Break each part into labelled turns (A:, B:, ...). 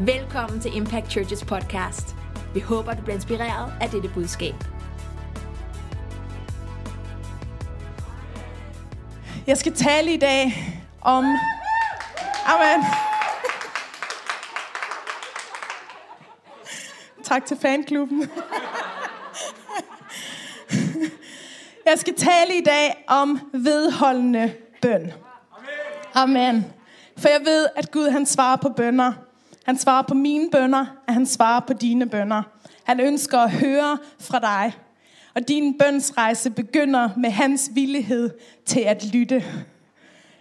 A: Velkommen til Impact Churches podcast. Vi håber, du bliver inspireret af dette budskab.
B: Jeg skal tale i dag om... Amen. Tak til fanklubben. Jeg skal tale i dag om vedholdende bøn. Amen. For jeg ved, at Gud han svarer på bønder. Han svarer på mine bønder, og han svarer på dine bønder. Han ønsker at høre fra dig. Og din bønsrejse begynder med hans villighed til at lytte.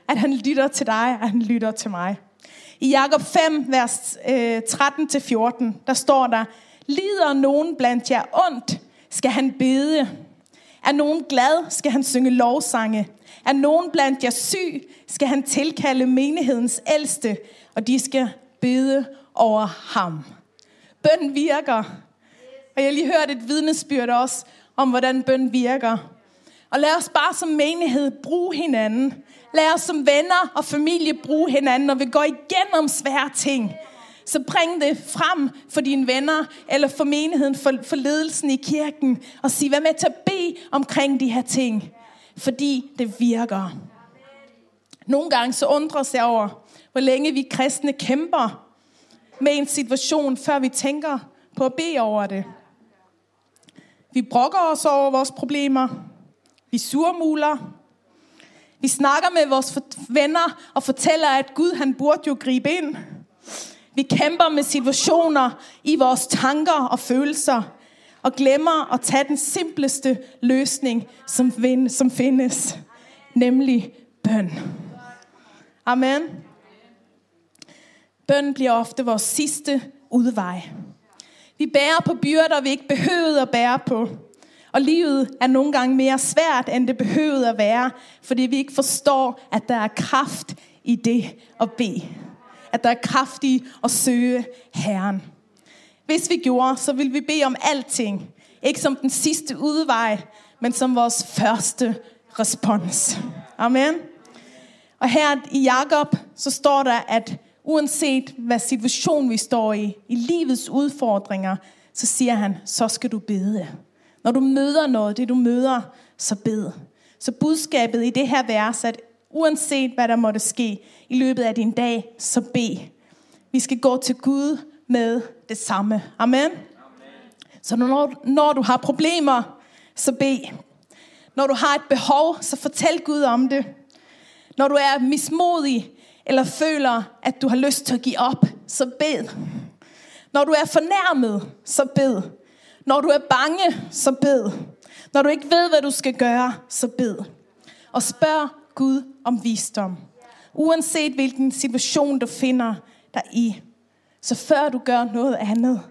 B: At han lytter til dig, og han lytter til mig. I Jakob 5, vers øh, 13-14, der står der, Lider nogen blandt jer ondt, skal han bede. Er nogen glad, skal han synge lovsange. Er nogen blandt jer syg, skal han tilkalde menighedens ældste, og de skal bede over ham. Bøn virker. Og jeg har lige hørt et vidnesbyrd også om, hvordan bøn virker. Og lad os bare som menighed bruge hinanden. Lad os som venner og familie bruge hinanden, når vi går igennem svære ting. Så bring det frem for dine venner, eller for menigheden, for, for ledelsen i kirken, og sig, hvad med til at bede omkring de her ting. Fordi det virker. Nogle gange så undrer jeg over, hvor længe vi kristne kæmper med en situation, før vi tænker på at bede over det. Vi brokker os over vores problemer. Vi surmuler. Vi snakker med vores venner og fortæller, at Gud han burde jo gribe ind. Vi kæmper med situationer i vores tanker og følelser, og glemmer at tage den simpleste løsning, som, som findes, nemlig bøn. Amen. Bøn bliver ofte vores sidste udvej. Vi bærer på byrder, vi ikke behøvede at bære på. Og livet er nogle gange mere svært, end det behøvede at være, fordi vi ikke forstår, at der er kraft i det at bede. At der er kraft i at søge Herren. Hvis vi gjorde, så ville vi bede om alting. Ikke som den sidste udvej, men som vores første respons. Amen. Og her i Jakob, så står der, at uanset hvad situation vi står i, i livets udfordringer, så siger han, så skal du bede. Når du møder noget, det du møder, så bed. Så budskabet i det her vers, at uanset hvad der måtte ske i løbet af din dag, så bed. Vi skal gå til Gud med det samme. Amen. Amen. Så når, når du har problemer, så bed. Når du har et behov, så fortæl Gud om det. Når du er mismodig, eller føler, at du har lyst til at give op, så bed. Når du er fornærmet, så bed. Når du er bange, så bed. Når du ikke ved, hvad du skal gøre, så bed. Og spørg Gud om visdom. Uanset hvilken situation du finder dig i. Så før du gør noget andet,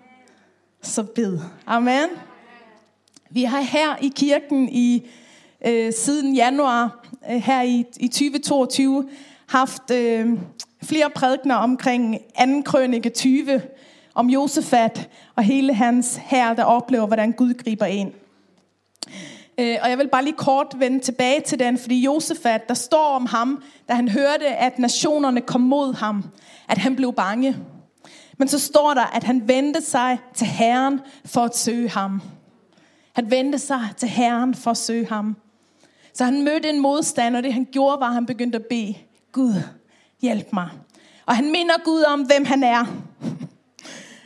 B: så bed. Amen. Vi har her i kirken i øh, siden januar, øh, her i, i 2022, haft øh, flere prædikner omkring 2. krønike 20, om Josefat og hele hans her, der oplever, hvordan Gud griber ind. Øh, og jeg vil bare lige kort vende tilbage til den, fordi Josefat, der står om ham, da han hørte, at nationerne kom mod ham, at han blev bange. Men så står der, at han vendte sig til Herren for at søge ham. Han vendte sig til Herren for at søge ham. Så han mødte en modstand, og det han gjorde, var, at han begyndte at bede. Gud, hjælp mig. Og han minder Gud om, hvem han er.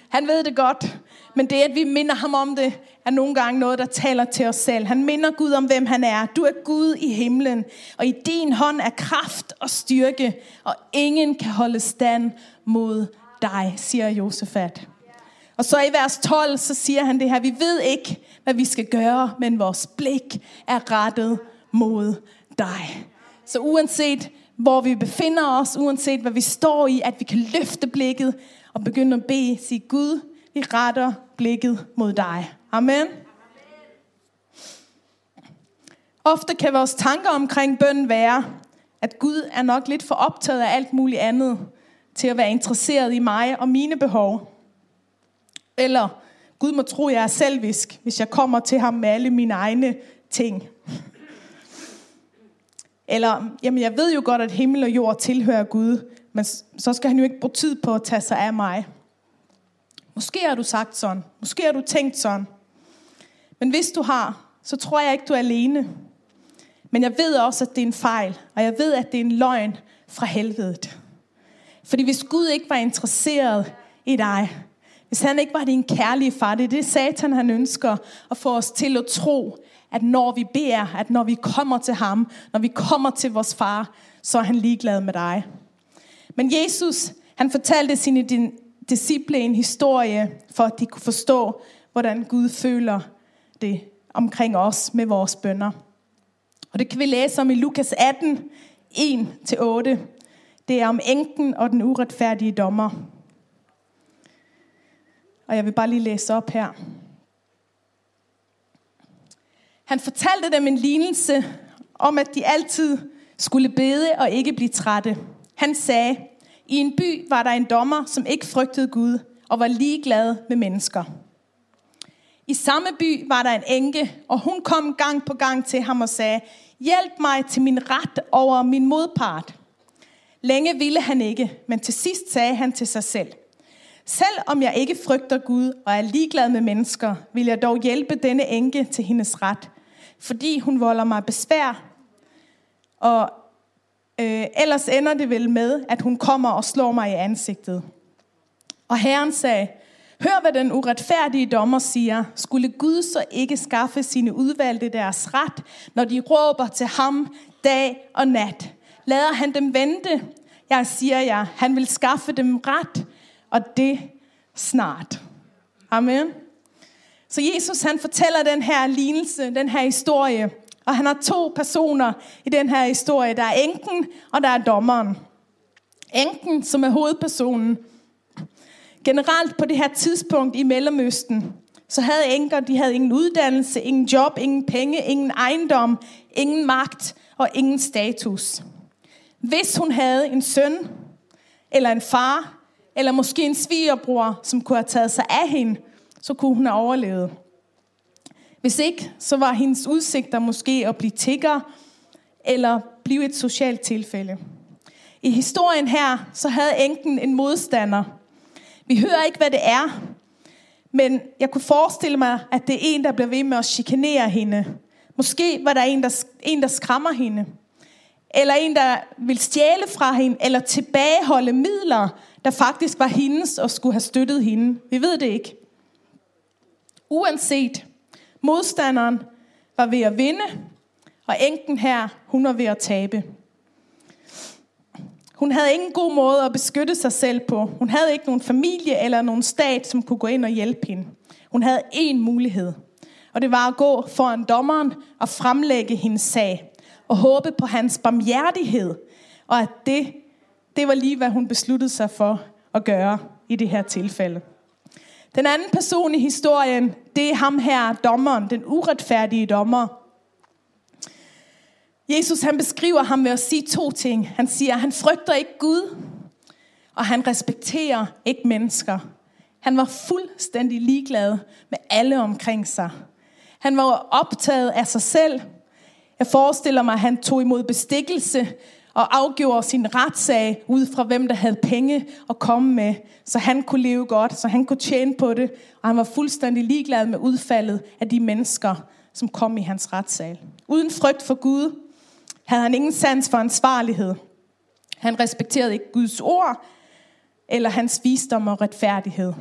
B: Han ved det godt, men det, at vi minder ham om det, er nogle gange noget, der taler til os selv. Han minder Gud om, hvem han er. Du er Gud i himlen, og i din hånd er kraft og styrke, og ingen kan holde stand mod dig, siger Josefat. Og så i vers 12, så siger han det her, vi ved ikke, hvad vi skal gøre, men vores blik er rettet mod dig. Så uanset hvor vi befinder os, uanset hvad vi står i, at vi kan løfte blikket og begynde at bede, sige Gud, vi retter blikket mod dig. Amen. Ofte kan vores tanker omkring bøn være, at Gud er nok lidt for optaget af alt muligt andet, til at være interesseret i mig og mine behov. Eller Gud må tro, jeg er selvisk, hvis jeg kommer til ham med alle mine egne ting. Eller, jamen jeg ved jo godt, at himmel og jord tilhører Gud, men så skal han jo ikke bruge tid på at tage sig af mig. Måske har du sagt sådan. Måske har du tænkt sådan. Men hvis du har, så tror jeg ikke, du er alene. Men jeg ved også, at det er en fejl. Og jeg ved, at det er en løgn fra helvedet. Fordi hvis Gud ikke var interesseret i dig, hvis han ikke var din kærlige far, det er det satan han ønsker at få os til at tro, at når vi beder, at når vi kommer til ham, når vi kommer til vores far, så er han ligeglad med dig. Men Jesus, han fortalte sine disciple en historie, for at de kunne forstå, hvordan Gud føler det omkring os med vores bønder. Og det kan vi læse om i Lukas 18, 1-8. Det er om enken og den uretfærdige dommer. Og jeg vil bare lige læse op her. Han fortalte dem en lignelse om, at de altid skulle bede og ikke blive trætte. Han sagde, i en by var der en dommer, som ikke frygtede Gud og var ligeglad med mennesker. I samme by var der en enke, og hun kom gang på gang til ham og sagde, hjælp mig til min ret over min modpart. Længe ville han ikke, men til sidst sagde han til sig selv, selv om jeg ikke frygter Gud og er ligeglad med mennesker, vil jeg dog hjælpe denne enke til hendes ret, fordi hun volder mig besvær. Og øh, ellers ender det vel med, at hun kommer og slår mig i ansigtet. Og Herren sagde, hør hvad den uretfærdige dommer siger. Skulle Gud så ikke skaffe sine udvalgte deres ret, når de råber til ham dag og nat? Lader han dem vente? Jeg siger jer, han vil skaffe dem ret, og det snart. Amen. Så Jesus han fortæller den her lignelse, den her historie, og han har to personer i den her historie. Der er enken, og der er dommeren. Enken, som er hovedpersonen. Generelt på det her tidspunkt i Mellemøsten, så havde enker, de havde ingen uddannelse, ingen job, ingen penge, ingen ejendom, ingen magt og ingen status. Hvis hun havde en søn, eller en far, eller måske en svigerbror, som kunne have taget sig af hende, så kunne hun have overlevet. Hvis ikke, så var hendes udsigter måske at blive tigger, eller blive et socialt tilfælde. I historien her, så havde enken en modstander. Vi hører ikke, hvad det er, men jeg kunne forestille mig, at det er en, der bliver ved med at chikanere hende. Måske var der en, der, en, der skræmmer hende. Eller en, der vil stjæle fra hende, eller tilbageholde midler, der faktisk var hendes og skulle have støttet hende. Vi ved det ikke. Uanset, modstanderen var ved at vinde, og enken her, hun var ved at tabe. Hun havde ingen god måde at beskytte sig selv på. Hun havde ikke nogen familie eller nogen stat, som kunne gå ind og hjælpe hende. Hun havde én mulighed, og det var at gå foran dommeren og fremlægge hendes sag, og håbe på hans barmhjertighed, og at det det var lige, hvad hun besluttede sig for at gøre i det her tilfælde. Den anden person i historien, det er ham her, dommeren, den uretfærdige dommer. Jesus han beskriver ham ved at sige to ting. Han siger, at han frygter ikke Gud, og han respekterer ikke mennesker. Han var fuldstændig ligeglad med alle omkring sig. Han var optaget af sig selv. Jeg forestiller mig, at han tog imod bestikkelse og afgjorde sin retssag ud fra, hvem der havde penge at komme med, så han kunne leve godt, så han kunne tjene på det, og han var fuldstændig ligeglad med udfaldet af de mennesker, som kom i hans retssal. Uden frygt for Gud havde han ingen sans for ansvarlighed. Han respekterede ikke Guds ord, eller hans visdom og retfærdighed.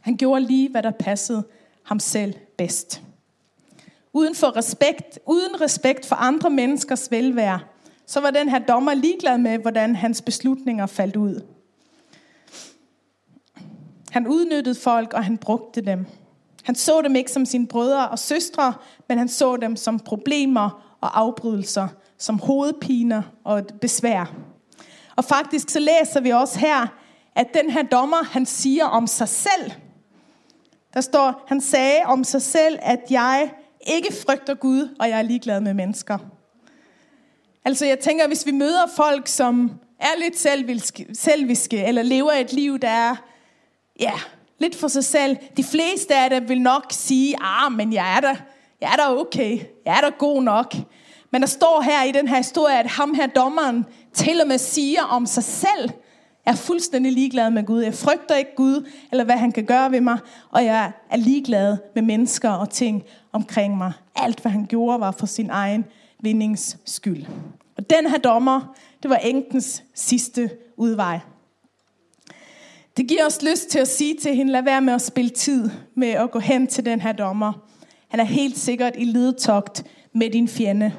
B: Han gjorde lige, hvad der passede ham selv bedst uden for respekt, uden respekt for andre menneskers velvære, så var den her dommer ligeglad med, hvordan hans beslutninger faldt ud. Han udnyttede folk, og han brugte dem. Han så dem ikke som sine brødre og søstre, men han så dem som problemer og afbrydelser, som hovedpiner og et besvær. Og faktisk så læser vi også her, at den her dommer, han siger om sig selv. Der står, han sagde om sig selv, at jeg ikke frygter Gud, og jeg er ligeglad med mennesker. Altså jeg tænker, hvis vi møder folk, som er lidt selviske, eller lever et liv, der er ja, lidt for sig selv. De fleste af dem vil nok sige, ah, men jeg er der, jeg er der okay, jeg er der god nok. Men der står her i den her historie, at ham her dommeren til og med siger om sig selv, jeg er fuldstændig ligeglad med Gud. Jeg frygter ikke Gud, eller hvad han kan gøre ved mig. Og jeg er ligeglad med mennesker og ting omkring mig. Alt, hvad han gjorde, var for sin egen vindings skyld. Og den her dommer, det var enkens sidste udvej. Det giver os lyst til at sige til hende, lad være med at spille tid med at gå hen til den her dommer. Han er helt sikkert i ledetogt med din fjende.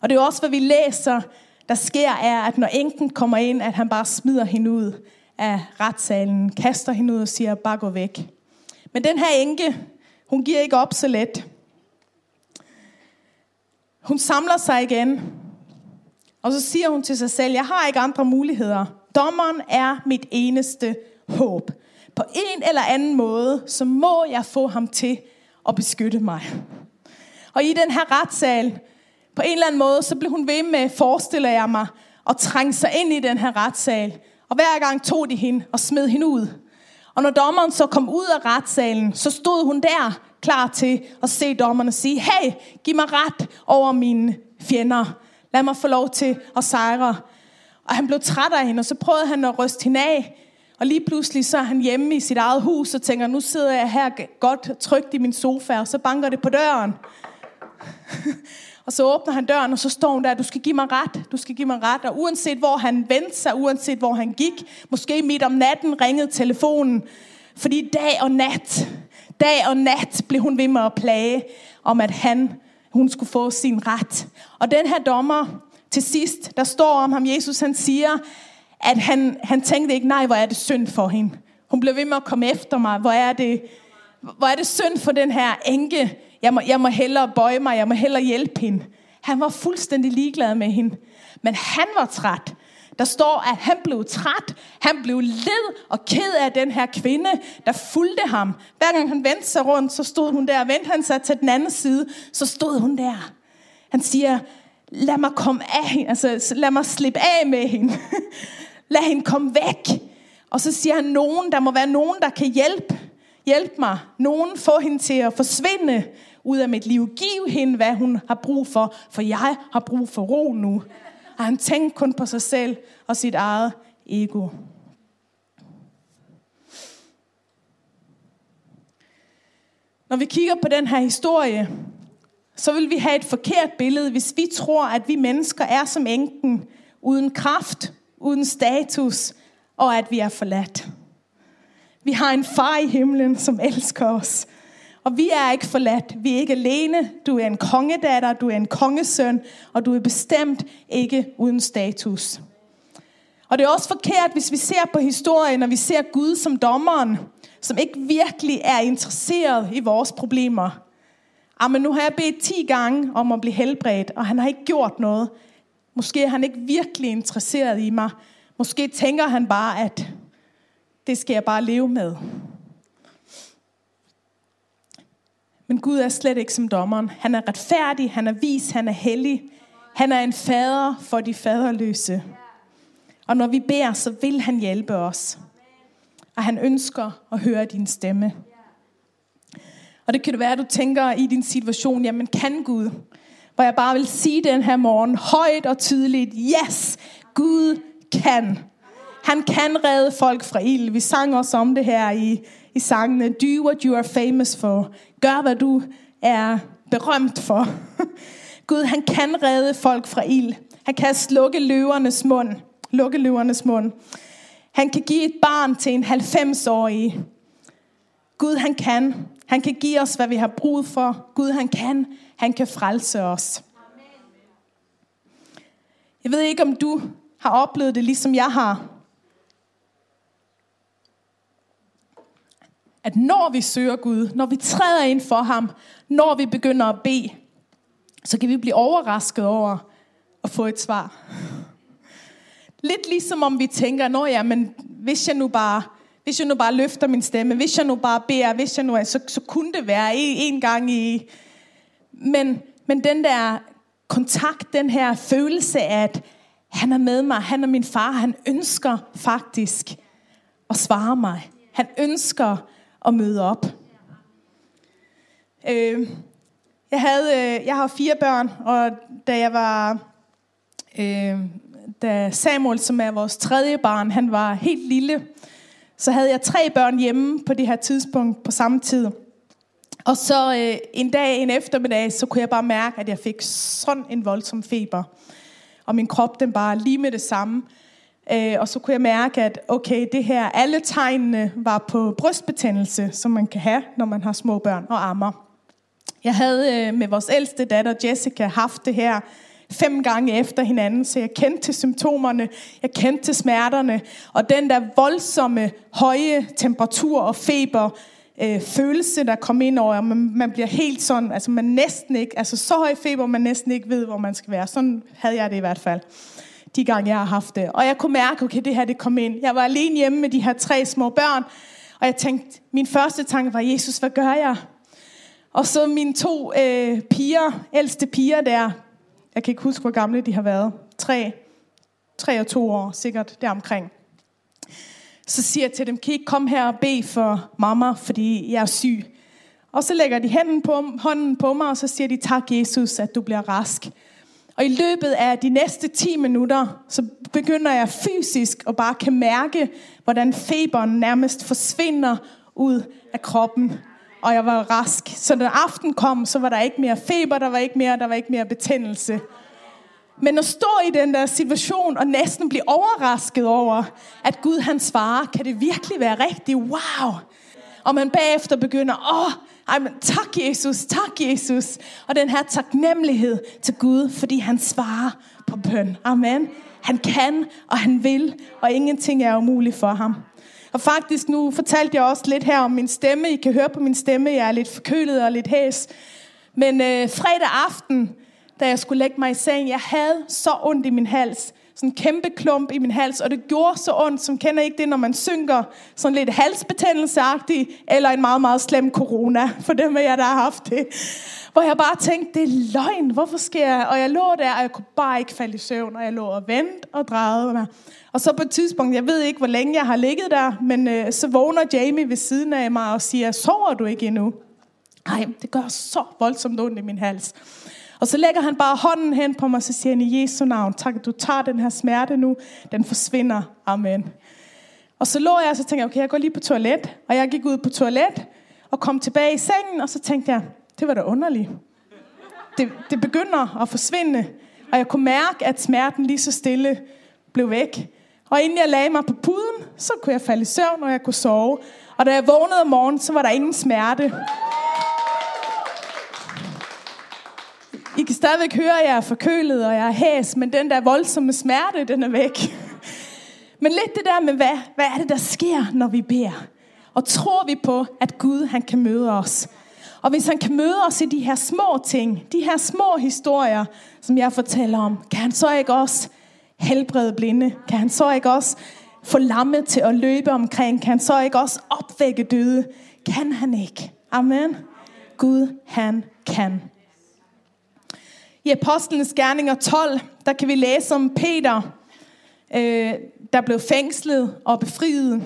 B: Og det er også, hvad vi læser, der sker, er, at når enken kommer ind, at han bare smider hende ud af retssalen, kaster hende ud og siger, bare gå væk. Men den her enke, hun giver ikke op så let. Hun samler sig igen, og så siger hun til sig selv, jeg har ikke andre muligheder. Dommeren er mit eneste håb. På en eller anden måde, så må jeg få ham til at beskytte mig. Og i den her retssal, på en eller anden måde, så blev hun ved med, forestiller jeg mig, at trænge sig ind i den her retssal. Og hver gang tog de hende og smed hende ud. Og når dommeren så kom ud af retssalen, så stod hun der klar til at se dommerne sige, hey, giv mig ret over mine fjender. Lad mig få lov til at sejre. Og han blev træt af hende, og så prøvede han at ryste hende af. Og lige pludselig så er han hjemme i sit eget hus og tænker, nu sidder jeg her godt trygt i min sofa, og så banker det på døren. og så åbner han døren, og så står hun der, du skal give mig ret, du skal give mig ret. Og uanset hvor han vendte sig, uanset hvor han gik, måske midt om natten ringede telefonen, fordi dag og nat, dag og nat blev hun ved med at plage om, at han, hun skulle få sin ret. Og den her dommer, til sidst, der står om ham, Jesus han siger, at han, han tænkte ikke, nej, hvor er det synd for hende. Hun blev ved med at komme efter mig. Hvor er det, hvor er det synd for den her enke. Jeg må, jeg må hellere bøje mig, jeg må hellere hjælpe hende. Han var fuldstændig ligeglad med hende. Men han var træt. Der står, at han blev træt. Han blev led og ked af den her kvinde, der fulgte ham. Hver gang han vendte sig rundt, så stod hun der. Vendte han sig til den anden side, så stod hun der. Han siger, lad mig komme af hende. Altså, lad mig slippe af med hende. lad hende komme væk. Og så siger han, nogen, der må være nogen, der kan hjælpe, Hjælp mig. Nogen få hende til at forsvinde ud af mit liv. Giv hende, hvad hun har brug for, for jeg har brug for ro nu. Og han tænkte kun på sig selv og sit eget ego. Når vi kigger på den her historie, så vil vi have et forkert billede, hvis vi tror, at vi mennesker er som enken, uden kraft, uden status, og at vi er forladt. Vi har en far i himlen, som elsker os. Og vi er ikke forladt. Vi er ikke alene. Du er en kongedatter, du er en kongesøn, og du er bestemt ikke uden status. Og det er også forkert, hvis vi ser på historien, og vi ser Gud som dommeren, som ikke virkelig er interesseret i vores problemer. Jamen, nu har jeg bedt 10 gange om at blive helbredt, og han har ikke gjort noget. Måske er han ikke virkelig interesseret i mig. Måske tænker han bare, at det skal jeg bare leve med. Men Gud er slet ikke som dommeren. Han er retfærdig, han er vis, han er hellig. Han er en fader for de faderløse. Og når vi beder, så vil han hjælpe os. Og han ønsker at høre din stemme. Og det kan det være, at du tænker i din situation, jamen kan Gud? Hvor jeg bare vil sige den her morgen, højt og tydeligt, yes, Gud kan. Han kan redde folk fra ild. Vi sang også om det her i, i sangene. Do what you are famous for. Gør, hvad du er berømt for. Gud, han kan redde folk fra ild. Han kan slukke løvernes mund. Lukke løvernes mund. Han kan give et barn til en 90-årig. Gud, han kan. Han kan give os, hvad vi har brug for. Gud, han kan. Han kan frelse os. Jeg ved ikke, om du har oplevet det, ligesom jeg har. At når vi søger Gud, når vi træder ind for ham, når vi begynder at bede, så kan vi blive overrasket over at få et svar. Lidt ligesom om vi tænker, nå ja, men hvis jeg nu bare, hvis jeg nu bare løfter min stemme, hvis jeg nu bare beder, hvis jeg nu er, så, så kunne det være en, en gang i... Men, men den der kontakt, den her følelse af, at han er med mig, han er min far, han ønsker faktisk at svare mig. Han ønsker at møde op. Øh, jeg, havde, øh, jeg har fire børn, og da jeg var, øh, da Samuel, som er vores tredje barn, han var helt lille, så havde jeg tre børn hjemme på det her tidspunkt på samme tid. Og så øh, en dag, en eftermiddag, så kunne jeg bare mærke, at jeg fik sådan en voldsom feber. Og min krop, den bare lige med det samme. Øh, og så kunne jeg mærke, at okay, det her, alle tegnene var på brystbetændelse, som man kan have, når man har små børn og ammer. Jeg havde øh, med vores ældste datter Jessica haft det her fem gange efter hinanden, så jeg kendte til symptomerne, jeg kendte til smerterne, og den der voldsomme, høje temperatur og feber, øh, følelse, der kom ind over, man, man bliver helt sådan, altså man næsten ikke, altså så høj feber, man næsten ikke ved, hvor man skal være. Sådan havde jeg det i hvert fald, de gange jeg har haft det. Og jeg kunne mærke, okay, det her det kom ind. Jeg var alene hjemme med de her tre små børn, og jeg tænkte, min første tanke var, Jesus, hvad gør jeg? Og så mine to øh, piger, ældste piger der, jeg kan ikke huske, hvor gamle de har været. Tre, tre og to år, sikkert deromkring. Så siger jeg til dem, kan I ikke komme her og bede for mamma, fordi jeg er syg? Og så lægger de hånden på, hånden på mig, og så siger de, tak Jesus, at du bliver rask. Og i løbet af de næste 10 minutter, så begynder jeg fysisk at bare kan mærke, hvordan feberen nærmest forsvinder ud af kroppen. Og jeg var rask. Så da aften kom, så var der ikke mere feber, der var ikke mere, der var ikke mere betændelse. Men at stå i den der situation og næsten blive overrasket over, at Gud han svarer, kan det virkelig være rigtigt? Wow! Og man bagefter begynder, åh, ej, men tak Jesus, tak Jesus. Og den her taknemmelighed til Gud, fordi han svarer på bøn. Amen. Han kan, og han vil, og ingenting er umuligt for ham. Og faktisk nu fortalte jeg også lidt her om min stemme. I kan høre på min stemme, jeg er lidt forkølet og lidt hæs. Men øh, fredag aften, da jeg skulle lægge mig i seng. Jeg havde så ondt i min hals. Sådan en kæmpe klump i min hals, og det gjorde så ondt, som kender ikke det, når man synker sådan lidt halsbetændelseagtigt, eller en meget, meget slem corona, for dem af jer, der har haft det. Hvor jeg bare tænkte, det er løgn, hvorfor sker jeg? Og jeg lå der, og jeg kunne bare ikke falde i søvn, og jeg lå og ventede og drejede mig. Og så på et tidspunkt, jeg ved ikke, hvor længe jeg har ligget der, men øh, så vågner Jamie ved siden af mig og siger, sover du ikke endnu? Nej, det gør så voldsomt ondt i min hals. Og så lægger han bare hånden hen på mig, og så siger han i Jesu navn, tak at du tager den her smerte nu, den forsvinder. Amen. Og så lå jeg, og så tænkte jeg, okay, jeg går lige på toilet. Og jeg gik ud på toilet, og kom tilbage i sengen, og så tænkte jeg, det var da underligt. Det, det begynder at forsvinde, og jeg kunne mærke, at smerten lige så stille blev væk. Og inden jeg lagde mig på puden, så kunne jeg falde i søvn, og jeg kunne sove. Og da jeg vågnede om morgenen, så var der ingen smerte. I kan stadigvæk høre, at jeg er forkølet, og jeg er hæs, men den der voldsomme smerte, den er væk. Men lidt det der med, hvad, hvad er det, der sker, når vi beder? Og tror vi på, at Gud han kan møde os? Og hvis han kan møde os i de her små ting, de her små historier, som jeg fortæller om, kan han så ikke også helbrede blinde? Kan han så ikke også få lamme til at løbe omkring? Kan han så ikke også opvække døde? Kan han ikke? Amen. Gud, han kan. I Apostlenes Gerninger 12, der kan vi læse om Peter, øh, der blev fængslet og befriet.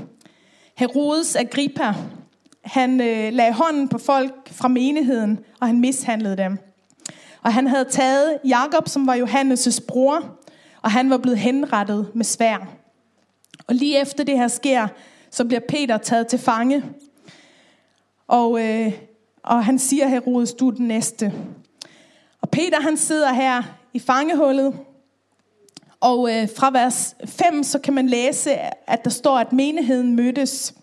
B: Herodes Agrippa, han øh, lagde hånden på folk fra menigheden, og han mishandlede dem. Og han havde taget Jakob, som var Johannes' bror, og han var blevet henrettet med svær. Og lige efter det her sker, så bliver Peter taget til fange. Og, øh, og han siger, Herodes, du er den næste. Og Peter han sidder her i fangehullet, og øh, fra vers 5, så kan man læse, at der står, at menigheden mødtes.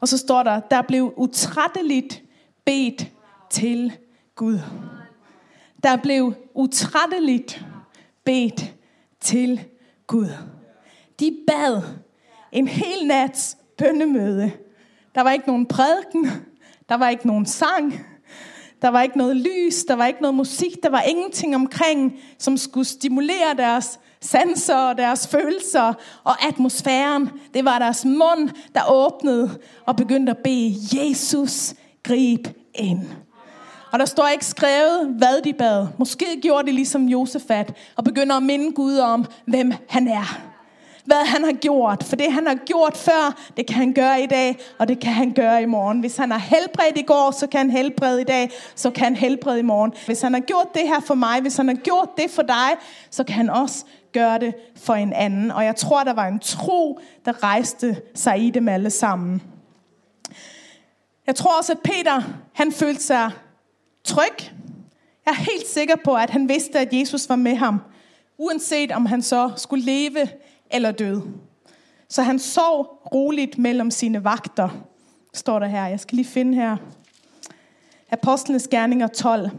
B: Og så står der, der blev utrætteligt bedt til Gud. Der blev utrætteligt bedt til Gud. De bad en hel nats bønnemøde. Der var ikke nogen prædiken, der var ikke nogen sang, der var ikke noget lys, der var ikke noget musik, der var ingenting omkring, som skulle stimulere deres sanser og deres følelser og atmosfæren. Det var deres mund, der åbnede og begyndte at bede, Jesus, grib ind. Og der står ikke skrevet, hvad de bad. Måske gjorde de ligesom Josefat og begynder at minde Gud om, hvem han er hvad han har gjort. For det han har gjort før, det kan han gøre i dag, og det kan han gøre i morgen. Hvis han har helbredt i går, så kan han helbrede i dag, så kan han helbrede i morgen. Hvis han har gjort det her for mig, hvis han har gjort det for dig, så kan han også gøre det for en anden. Og jeg tror, der var en tro, der rejste sig i dem alle sammen. Jeg tror også, at Peter, han følte sig tryg. Jeg er helt sikker på, at han vidste, at Jesus var med ham, uanset om han så skulle leve eller døde. Så han sov roligt mellem sine vagter, står der her. Jeg skal lige finde her. Apostlenes Gerninger 12.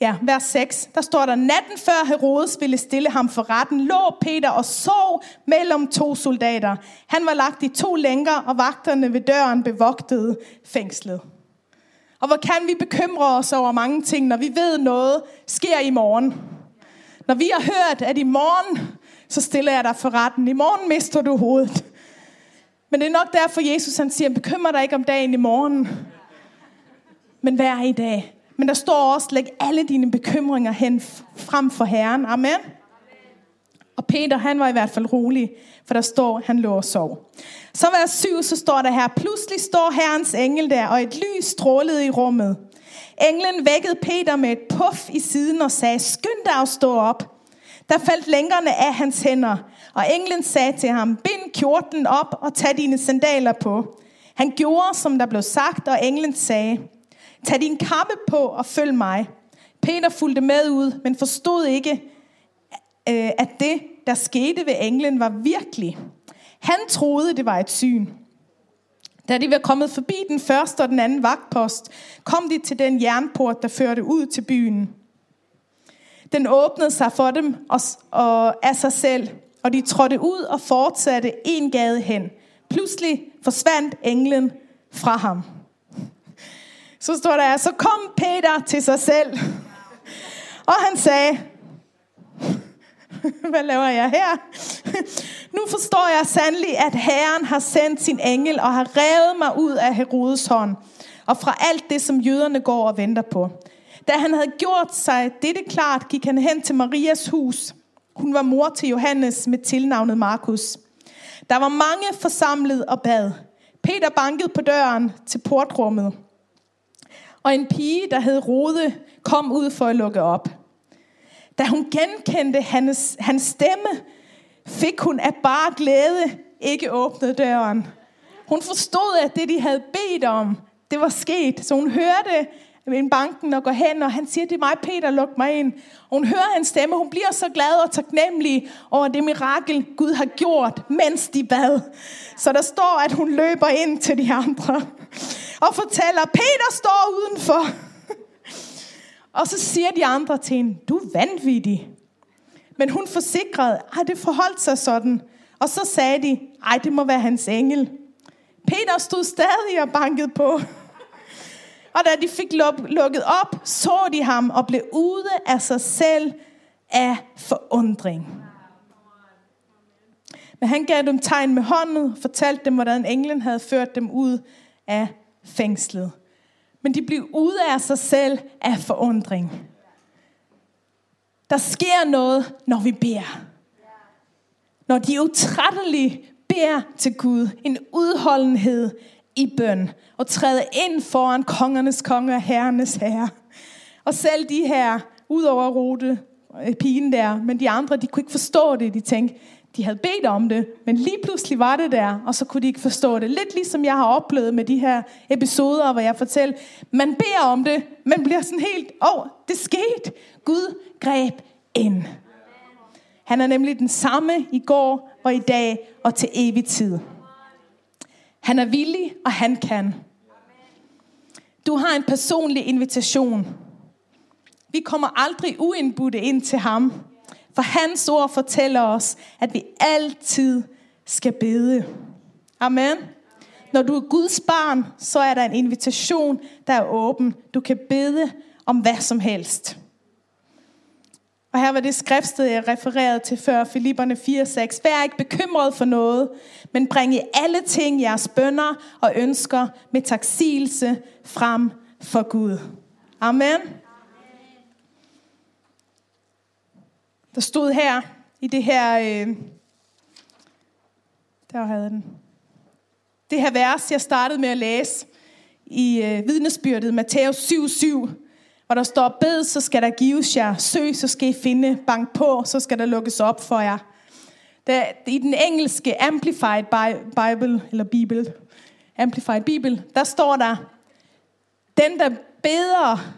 B: Ja, vers 6. Der står der, natten før Herodes ville stille ham for retten, lå Peter og sov mellem to soldater. Han var lagt i to lænker, og vagterne ved døren bevogtede fængslet. Og hvor kan vi bekymre os over mange ting, når vi ved noget sker i morgen? Når vi har hørt, at i morgen, så stiller jeg dig for retten. I morgen mister du hovedet. Men det er nok derfor, Jesus han siger, bekymrer dig ikke om dagen i morgen, men vær i dag. Men der står også, læg alle dine bekymringer hen frem for Herren. Amen. Og Peter, han var i hvert fald rolig, for der står, han lå og sov. Så vers 7, så står der her, pludselig står Herrens engel der, og et lys strålede i rummet. Englen vækkede Peter med et puff i siden og sagde, skynd dig at stå op. Der faldt lænkerne af hans hænder, og englen sagde til ham, bind kjorten op og tag dine sandaler på. Han gjorde, som der blev sagt, og englen sagde, tag din kappe på og følg mig. Peter fulgte med ud, men forstod ikke, øh, at det, der skete ved englen, var virkelig. Han troede, det var et syn. Da de var kommet forbi den første og den anden vagtpost, kom de til den jernport, der førte ud til byen. Den åbnede sig for dem og, og af sig selv, og de trådte ud og fortsatte en gade hen. Pludselig forsvandt englen fra ham. Så står der, så kom Peter til sig selv, og han sagde, hvad laver jeg her? nu forstår jeg sandelig, at Herren har sendt sin engel og har revet mig ud af Herodes hånd og fra alt det, som jøderne går og venter på. Da han havde gjort sig dette klart, gik han hen til Marias hus. Hun var mor til Johannes med tilnavnet Markus. Der var mange forsamlet og bad. Peter bankede på døren til portrummet. Og en pige, der hed Rode, kom ud for at lukke op. Da hun genkendte hans, hans stemme, fik hun af bare glæde ikke åbnet døren. Hun forstod, at det, de havde bedt om, det var sket. Så hun hørte en banken og går hen, og han siger, det er mig, Peter, luk mig ind. Og hun hører hans stemme, hun bliver så glad og taknemmelig over det mirakel, Gud har gjort, mens de bad. Så der står, at hun løber ind til de andre og fortæller, Peter står udenfor. Og så siger de andre til hende, du er vanvittig. Men hun forsikrede, at det forholdt sig sådan. Og så sagde de, ej, det må være hans engel. Peter stod stadig og bankede på. Og da de fik lukket op, så de ham og blev ude af sig selv af forundring. Men han gav dem tegn med hånden fortalte dem, hvordan englen havde ført dem ud af fængslet. Men de blev ude af sig selv af forundring. Der sker noget, når vi beder. Når de utrætteligt beder til Gud. En udholdenhed i bøn. Og træde ind foran kongernes konge og herrenes herre. Og selv de her, udover Rute, øh, pigen der, men de andre, de kunne ikke forstå det. De tænkte, de havde bedt om det, men lige pludselig var det der, og så kunne de ikke forstå det. Lidt ligesom jeg har oplevet med de her episoder, hvor jeg fortæller, man beder om det, man bliver sådan helt, åh, oh, det skete. Gud greb ind. Han er nemlig den samme i går og i dag og til evig tid. Han er villig, og han kan. Du har en personlig invitation. Vi kommer aldrig uindbudte ind til ham. For hans ord fortæller os, at vi altid skal bede. Amen. Når du er Guds barn, så er der en invitation, der er åben. Du kan bede om hvad som helst. Og her var det skriftsted, jeg refererede til før, Filipperne 4:6. Vær ikke bekymret for noget, men bring i alle ting jeres bønder og ønsker med taksigelse frem for Gud. Amen. Der stod her i det her øh, Der havde den. Det her vers, jeg startede med at læse i øh, vidnesbyrdet, Matthæus 7:7, og der står, bed, så skal der gives jer, søg, så skal I finde, bank på, så skal der lukkes op for jer. Der, I den engelske Amplified Bible, eller Bibel, Amplified Bible, der står der, den der beder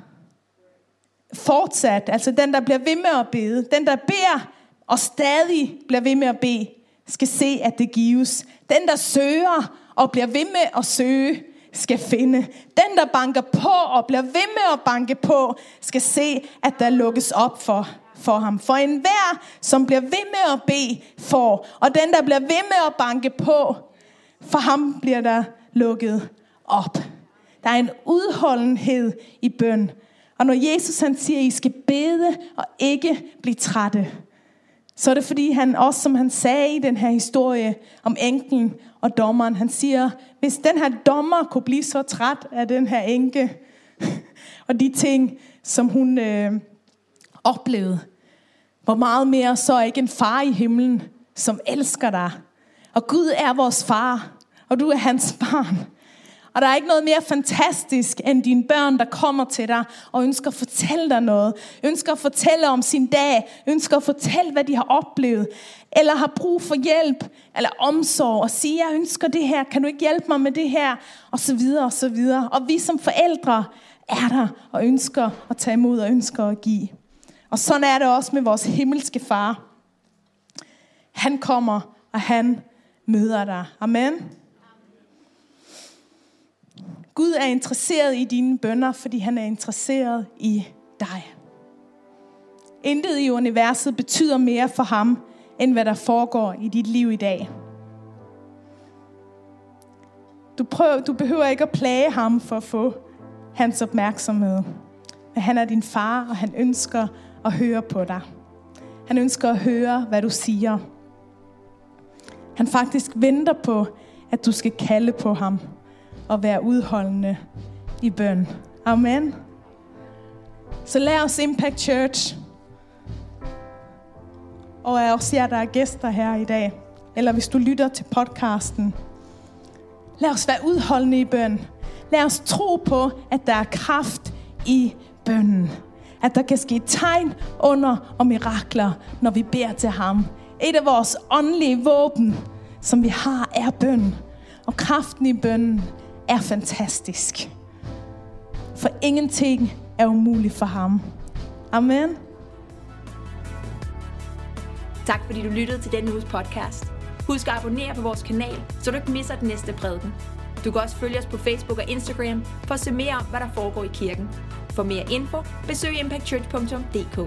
B: fortsat, altså den der bliver ved med at bede, den der beder og stadig bliver ved med at bede, skal se, at det gives. Den der søger og bliver ved med at søge, skal finde. Den der banker på og bliver ved med at banke på, skal se, at der lukkes op for for ham. For enhver, som bliver ved med at bede, får. Og den, der bliver ved med at banke på, for ham bliver der lukket op. Der er en udholdenhed i bøn. Og når Jesus han siger, at I skal bede og ikke blive trætte, så er det fordi han også, som han sagde i den her historie om enken og dommeren, han siger, hvis den her dommer kunne blive så træt af den her enke, og de ting, som hun øh, oplevede, hvor meget mere så er ikke en far i himlen, som elsker dig. Og Gud er vores far, og du er hans barn. Og der er ikke noget mere fantastisk end dine børn, der kommer til dig og ønsker at fortælle dig noget. Ønsker at fortælle om sin dag. Ønsker at fortælle, hvad de har oplevet. Eller har brug for hjælp eller omsorg og sige, jeg ønsker det her. Kan du ikke hjælpe mig med det her? Og så videre og så videre. Og vi som forældre er der og ønsker at tage imod og ønsker at give. Og sådan er det også med vores himmelske far. Han kommer, og han møder dig. Amen. Gud er interesseret i dine bønder, fordi han er interesseret i dig. Intet i universet betyder mere for ham, end hvad der foregår i dit liv i dag. Du, prøver, du behøver ikke at plage ham for at få hans opmærksomhed. Men han er din far, og han ønsker at høre på dig. Han ønsker at høre, hvad du siger. Han faktisk venter på, at du skal kalde på ham og være udholdende i bøn. Amen. Så lad os Impact Church, og jeg også jer, der er gæster her i dag, eller hvis du lytter til podcasten, lad os være udholdende i bøn. Lad os tro på, at der er kraft i bønnen at der kan ske tegn, under og mirakler, når vi beder til ham. Et af vores åndelige våben, som vi har, er bøn. Og kraften i bønnen er fantastisk. For ingenting er umuligt for ham. Amen.
A: Tak fordi du lyttede til denne uges podcast. Husk at abonnere på vores kanal, så du ikke misser den næste prædiken. Du kan også følge os på Facebook og Instagram for at se mere om, hvad der foregår i kirken. For mere info, besøg impactchurch.dk.